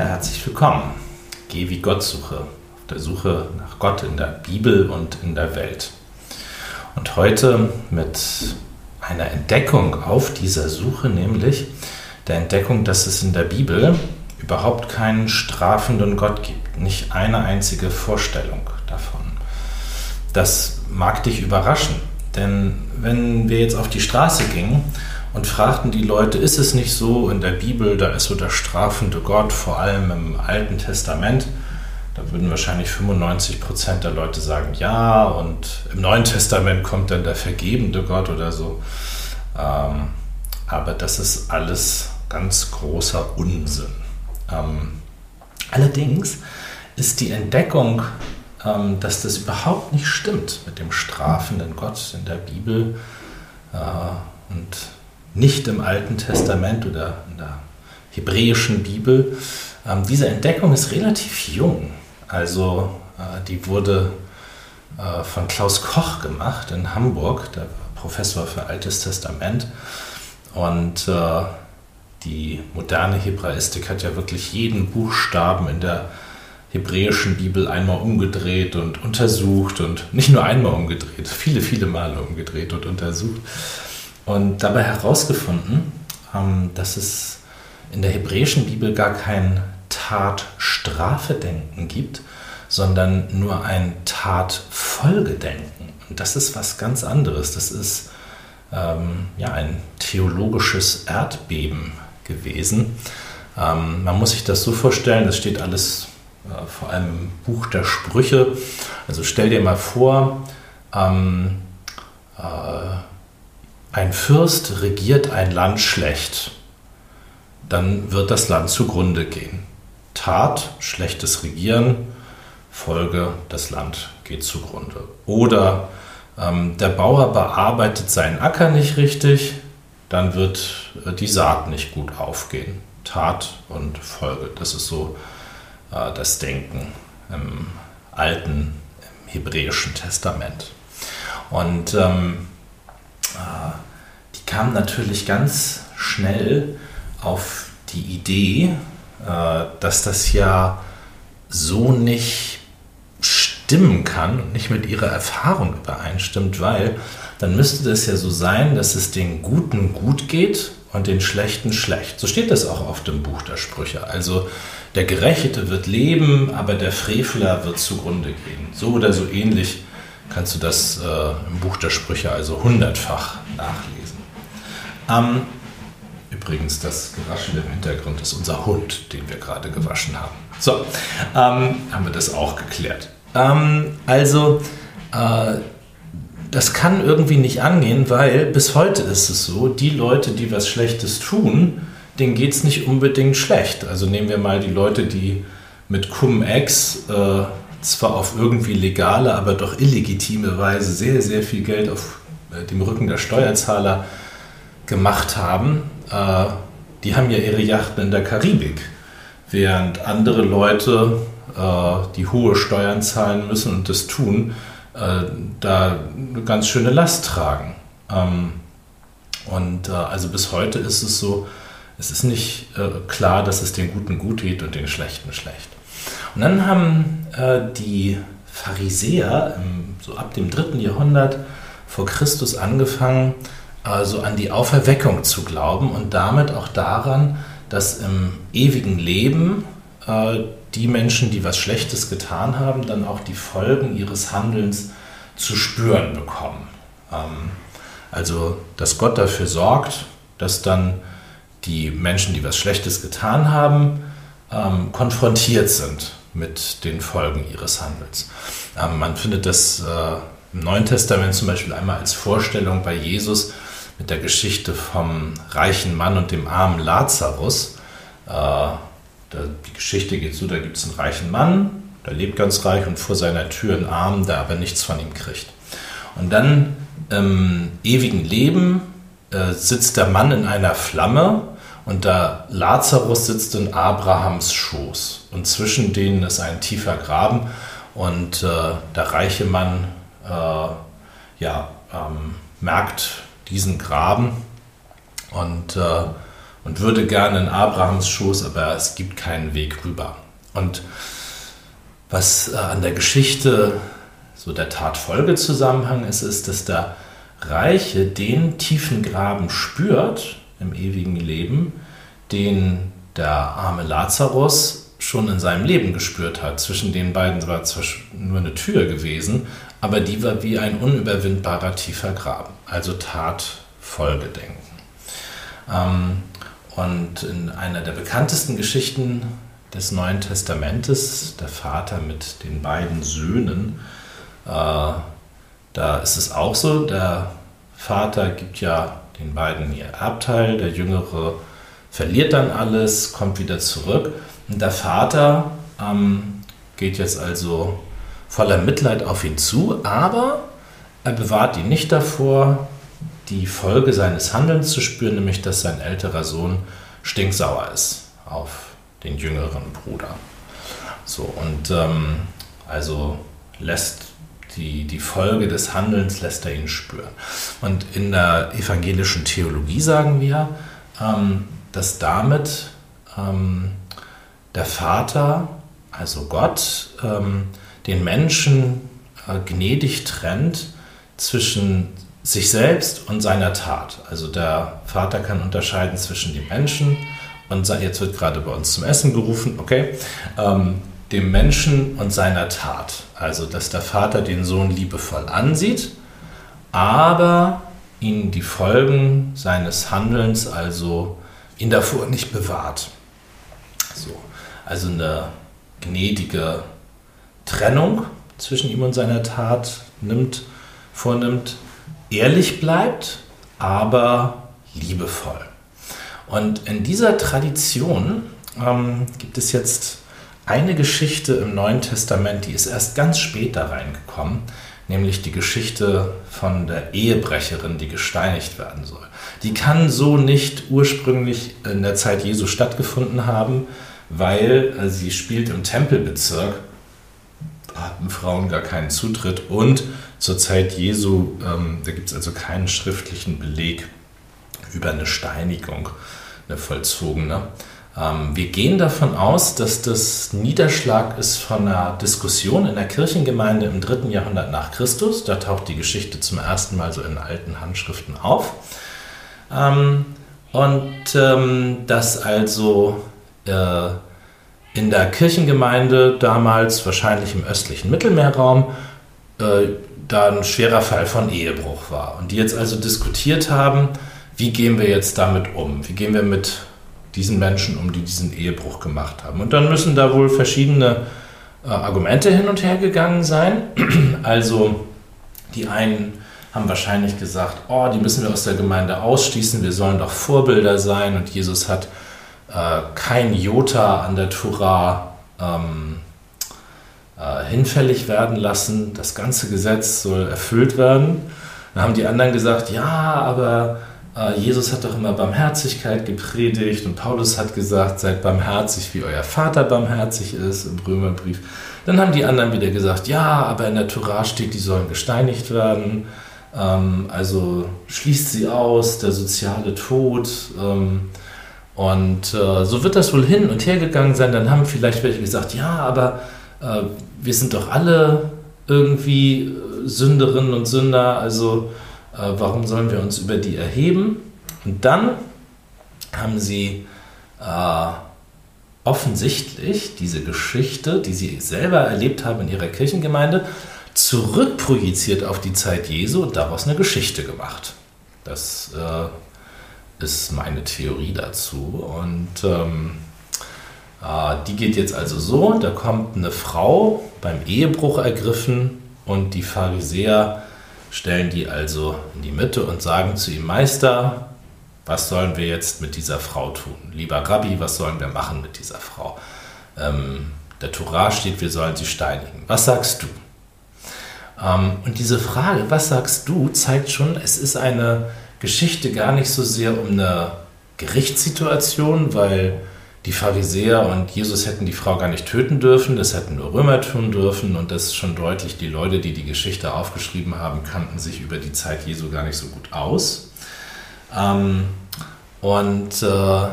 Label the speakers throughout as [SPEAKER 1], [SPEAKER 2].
[SPEAKER 1] Ja, herzlich willkommen. Geh wie Gott suche. Auf der Suche nach Gott in der Bibel und in der Welt. Und heute mit einer Entdeckung auf dieser Suche, nämlich der Entdeckung, dass es in der Bibel überhaupt keinen strafenden Gott gibt. Nicht eine einzige Vorstellung davon. Das mag dich überraschen, denn wenn wir jetzt auf die Straße gingen und fragten die Leute, ist es nicht so in der Bibel, da ist so der strafende Gott, vor allem im Alten Testament. Da würden wahrscheinlich 95 Prozent der Leute sagen ja und im Neuen Testament kommt dann der vergebende Gott oder so. Ähm, aber das ist alles ganz großer Unsinn. Ähm, allerdings ist die Entdeckung, ähm, dass das überhaupt nicht stimmt mit dem strafenden Gott in der Bibel äh, und nicht im Alten Testament oder in der hebräischen Bibel. Ähm, diese Entdeckung ist relativ jung. Also äh, die wurde äh, von Klaus Koch gemacht in Hamburg, der Professor für Altes Testament. Und äh, die moderne Hebraistik hat ja wirklich jeden Buchstaben in der hebräischen Bibel einmal umgedreht und untersucht und nicht nur einmal umgedreht, viele, viele Male umgedreht und untersucht und dabei herausgefunden, ähm, dass es in der hebräischen Bibel gar kein Tat-Strafe-Denken gibt, sondern nur ein Tat-Folgedenken. Und das ist was ganz anderes. Das ist ähm, ja, ein theologisches Erdbeben gewesen. Ähm, man muss sich das so vorstellen, das steht alles äh, vor allem im Buch der Sprüche. Also stell dir mal vor, ähm, äh, ein Fürst regiert ein Land schlecht, dann wird das Land zugrunde gehen. Tat, schlechtes Regieren, Folge, das Land geht zugrunde. Oder ähm, der Bauer bearbeitet seinen Acker nicht richtig, dann wird äh, die Saat nicht gut aufgehen. Tat und Folge, das ist so äh, das Denken im alten im hebräischen Testament. Und ähm, äh, die kam natürlich ganz schnell auf die Idee, äh, dass das ja so nicht stimmen kann und nicht mit ihrer Erfahrung übereinstimmt, weil dann müsste das ja so sein, dass es den Guten gut geht und den Schlechten schlecht. So steht das auch auf dem Buch der Sprüche. Also der Gerechte wird leben, aber der Frevler wird zugrunde gehen. So oder so ähnlich kannst du das äh, im Buch der Sprüche also hundertfach nachlesen. Ähm, übrigens, das Geraschel im Hintergrund ist unser Hund, den wir gerade gewaschen haben. So, ähm, haben wir das auch geklärt. Ähm, also, äh, das kann irgendwie nicht angehen, weil bis heute ist es so, die Leute, die was Schlechtes tun, denen geht es nicht unbedingt schlecht. Also nehmen wir mal die Leute, die mit Cum-Ex äh, zwar auf irgendwie legale, aber doch illegitime Weise sehr, sehr viel Geld auf äh, dem Rücken der Steuerzahler gemacht haben. Äh, die haben ja ihre Yachten in der Karibik, während andere Leute, äh, die hohe Steuern zahlen müssen und das tun, da eine ganz schöne Last tragen. Ähm, und also bis heute ist es so, es ist nicht klar, dass es den Guten gut geht und den Schlechten schlecht. Und dann haben äh, die Pharisäer im, so ab dem dritten Jahrhundert vor Christus angefangen, also an die Auferweckung zu glauben und damit auch daran, dass im ewigen Leben äh, die Menschen, die was Schlechtes getan haben, dann auch die Folgen ihres Handelns zu spüren bekommen. Ähm, also, dass Gott dafür sorgt, dass dann die Menschen, die was Schlechtes getan haben, ähm, konfrontiert sind mit den Folgen ihres Handelns. Ähm, man findet das äh, im Neuen Testament zum Beispiel einmal als Vorstellung bei Jesus mit der Geschichte vom reichen Mann und dem armen Lazarus. Äh, die Geschichte geht so, da gibt es einen reichen Mann, der lebt ganz reich und vor seiner Tür einen Armen, der aber nichts von ihm kriegt. Und dann im ewigen Leben äh, sitzt der Mann in einer Flamme und der Lazarus sitzt in Abrahams Schoß. Und zwischen denen ist ein tiefer Graben und äh, der reiche Mann äh, ja, ähm, merkt diesen Graben und äh, und würde gerne in Abrahams Schoß, aber es gibt keinen Weg rüber. Und was äh, an der Geschichte so der Tatfolgezusammenhang ist, ist, dass der Reiche den tiefen Graben spürt im ewigen Leben, den der arme Lazarus schon in seinem Leben gespürt hat. Zwischen den beiden war zwar nur eine Tür gewesen, aber die war wie ein unüberwindbarer tiefer Graben, also Tatfolgedenken. Ähm, und in einer der bekanntesten Geschichten des Neuen Testamentes, der Vater mit den beiden Söhnen, äh, da ist es auch so, der Vater gibt ja den beiden ihr Erbteil, der Jüngere verliert dann alles, kommt wieder zurück. Und der Vater ähm, geht jetzt also voller Mitleid auf ihn zu, aber er bewahrt ihn nicht davor, die Folge seines Handelns zu spüren, nämlich dass sein älterer Sohn stinksauer ist auf den jüngeren Bruder. So, und ähm, also lässt die, die Folge des Handelns lässt er ihn spüren. Und in der evangelischen Theologie sagen wir, ähm, dass damit ähm, der Vater, also Gott, ähm, den Menschen äh, gnädig trennt zwischen sich selbst und seiner Tat. Also der Vater kann unterscheiden zwischen dem Menschen und jetzt wird gerade bei uns zum Essen gerufen, okay, ähm, dem Menschen und seiner Tat. Also dass der Vater den Sohn liebevoll ansieht, aber ihn die Folgen seines Handelns, also ihn davor nicht bewahrt. So, also eine gnädige Trennung zwischen ihm und seiner Tat nimmt, vornimmt, ehrlich bleibt, aber liebevoll. Und in dieser Tradition ähm, gibt es jetzt eine Geschichte im Neuen Testament, die ist erst ganz spät da reingekommen, nämlich die Geschichte von der Ehebrecherin, die gesteinigt werden soll. Die kann so nicht ursprünglich in der Zeit Jesu stattgefunden haben, weil äh, sie spielt im Tempelbezirk, da hatten Frauen gar keinen Zutritt und zur Zeit Jesu, ähm, da gibt es also keinen schriftlichen Beleg über eine Steinigung, eine vollzogene. Ähm, wir gehen davon aus, dass das Niederschlag ist von einer Diskussion in der Kirchengemeinde im dritten Jahrhundert nach Christus. Da taucht die Geschichte zum ersten Mal so in alten Handschriften auf. Ähm, und ähm, dass also äh, in der Kirchengemeinde damals, wahrscheinlich im östlichen Mittelmeerraum, äh, da ein schwerer Fall von Ehebruch war. Und die jetzt also diskutiert haben, wie gehen wir jetzt damit um? Wie gehen wir mit diesen Menschen um, die diesen Ehebruch gemacht haben? Und dann müssen da wohl verschiedene äh, Argumente hin und her gegangen sein. also die einen haben wahrscheinlich gesagt, oh, die müssen wir aus der Gemeinde ausschließen, wir sollen doch Vorbilder sein und Jesus hat äh, kein Jota an der Tora ähm, äh, hinfällig werden lassen, das ganze Gesetz soll erfüllt werden. Dann haben die anderen gesagt, ja, aber Jesus hat doch immer Barmherzigkeit gepredigt und Paulus hat gesagt, seid barmherzig, wie euer Vater barmherzig ist im Römerbrief. Dann haben die anderen wieder gesagt, ja, aber in der Tora steht, die sollen gesteinigt werden. Ähm, also schließt sie aus, der soziale Tod. Ähm, und äh, so wird das wohl hin und her gegangen sein. Dann haben vielleicht welche gesagt, ja, aber äh, wir sind doch alle irgendwie äh, Sünderinnen und Sünder, also äh, warum sollen wir uns über die erheben? Und dann haben sie äh, offensichtlich diese Geschichte, die sie selber erlebt haben in ihrer Kirchengemeinde, zurückprojiziert auf die Zeit Jesu und daraus eine Geschichte gemacht. Das äh, ist meine Theorie dazu. Und ähm, äh, die geht jetzt also so, da kommt eine Frau beim Ehebruch ergriffen und die Pharisäer stellen die also in die Mitte und sagen zu ihm, Meister, was sollen wir jetzt mit dieser Frau tun? Lieber Rabbi, was sollen wir machen mit dieser Frau? Ähm, der Torah steht, wir sollen sie steinigen. Was sagst du? Ähm, und diese Frage, was sagst du, zeigt schon, es ist eine Geschichte gar nicht so sehr um eine Gerichtssituation, weil die Pharisäer und Jesus hätten die Frau gar nicht töten dürfen, das hätten nur Römer tun dürfen und das ist schon deutlich, die Leute, die die Geschichte aufgeschrieben haben, kannten sich über die Zeit Jesu gar nicht so gut aus. Ähm, Und äh,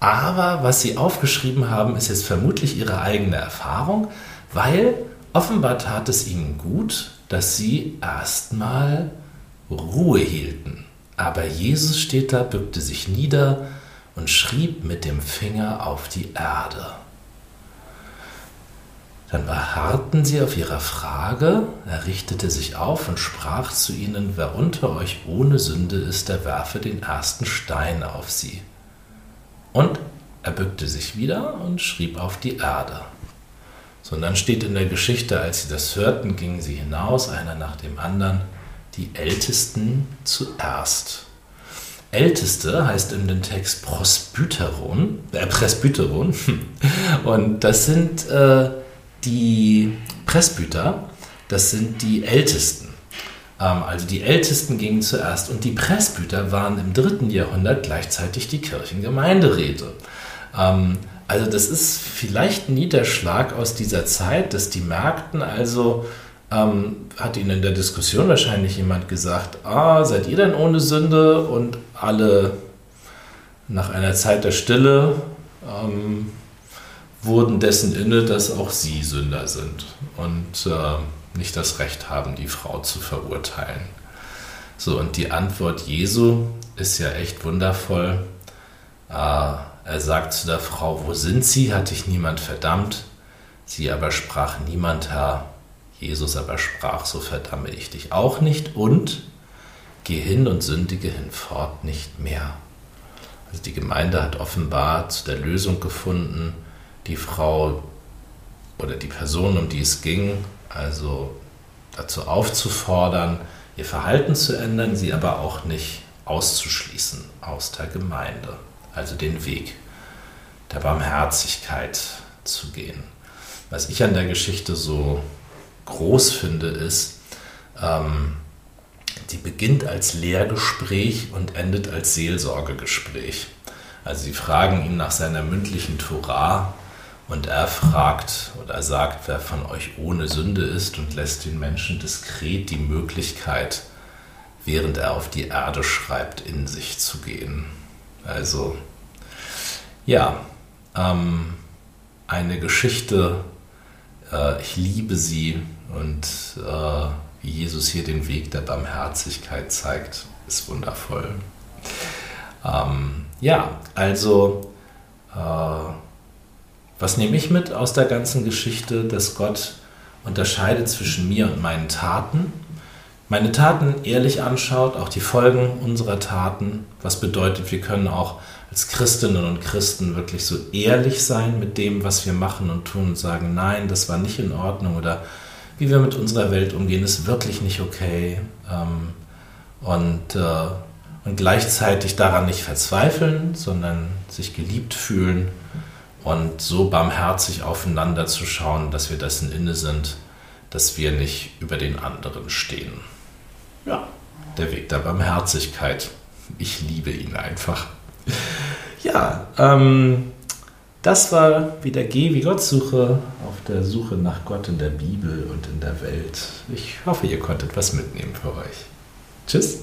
[SPEAKER 1] aber was sie aufgeschrieben haben, ist jetzt vermutlich ihre eigene Erfahrung, weil offenbar tat es ihnen gut, dass sie erstmal Ruhe hielten. Aber Jesus steht da, bückte sich nieder und schrieb mit dem Finger auf die Erde. Dann beharrten sie auf ihrer Frage, er richtete sich auf und sprach zu ihnen, wer unter euch ohne Sünde ist, der werfe den ersten Stein auf sie. Und er bückte sich wieder und schrieb auf die Erde. So, und dann steht in der Geschichte, als sie das hörten, gingen sie hinaus, einer nach dem anderen, die Ältesten zuerst. Älteste heißt in dem Text Prosbyteron, äh, Presbyteron. Und das sind äh, die Presbyter, das sind die Ältesten. Ähm, also die Ältesten gingen zuerst und die Presbyter waren im dritten Jahrhundert gleichzeitig die Kirchengemeinderäte. Ähm, also das ist vielleicht ein Niederschlag aus dieser Zeit, dass die merkten also, ähm, hat ihnen in der Diskussion wahrscheinlich jemand gesagt, ah, seid ihr denn ohne Sünde? Und alle nach einer Zeit der Stille ähm, wurden dessen inne, dass auch sie Sünder sind und äh, nicht das Recht haben, die Frau zu verurteilen. So, und die Antwort Jesu ist ja echt wundervoll. Äh, er sagt zu der Frau, wo sind sie? Hat dich niemand verdammt? Sie aber sprach, niemand, Herr. Jesus aber sprach, so verdamme ich dich auch nicht und geh hin und sündige hinfort nicht mehr. Also die Gemeinde hat offenbar zu der Lösung gefunden, die Frau oder die Person, um die es ging, also dazu aufzufordern, ihr Verhalten zu ändern, sie aber auch nicht auszuschließen aus der Gemeinde, also den Weg der Barmherzigkeit zu gehen. Was ich an der Geschichte so groß finde, ist, ähm, die beginnt als Lehrgespräch und endet als Seelsorgegespräch. Also sie fragen ihn nach seiner mündlichen Torah und er fragt oder sagt, wer von euch ohne Sünde ist und lässt den Menschen diskret die Möglichkeit, während er auf die Erde schreibt, in sich zu gehen. Also ja, ähm, eine Geschichte äh, ich liebe sie und äh, wie Jesus hier den Weg der Barmherzigkeit zeigt, ist wundervoll. Ähm, ja, also äh, was nehme ich mit aus der ganzen Geschichte, dass Gott unterscheidet zwischen mir und meinen Taten, meine Taten ehrlich anschaut, auch die Folgen unserer Taten, was bedeutet, wir können auch als Christinnen und Christen wirklich so ehrlich sein mit dem, was wir machen und tun und sagen, nein, das war nicht in Ordnung oder wie wir mit unserer Welt umgehen, ist wirklich nicht okay. Ähm, und, äh, und gleichzeitig daran nicht verzweifeln, sondern sich geliebt fühlen und so barmherzig aufeinander zu schauen, dass wir dessen inne sind, dass wir nicht über den anderen stehen. Ja, der Weg der Barmherzigkeit. Ich liebe ihn einfach. Ja, ähm, das war wieder Geh wie Gott suche auf der Suche nach Gott in der Bibel und in der Welt. Ich hoffe, ihr konntet was mitnehmen für euch. Tschüss.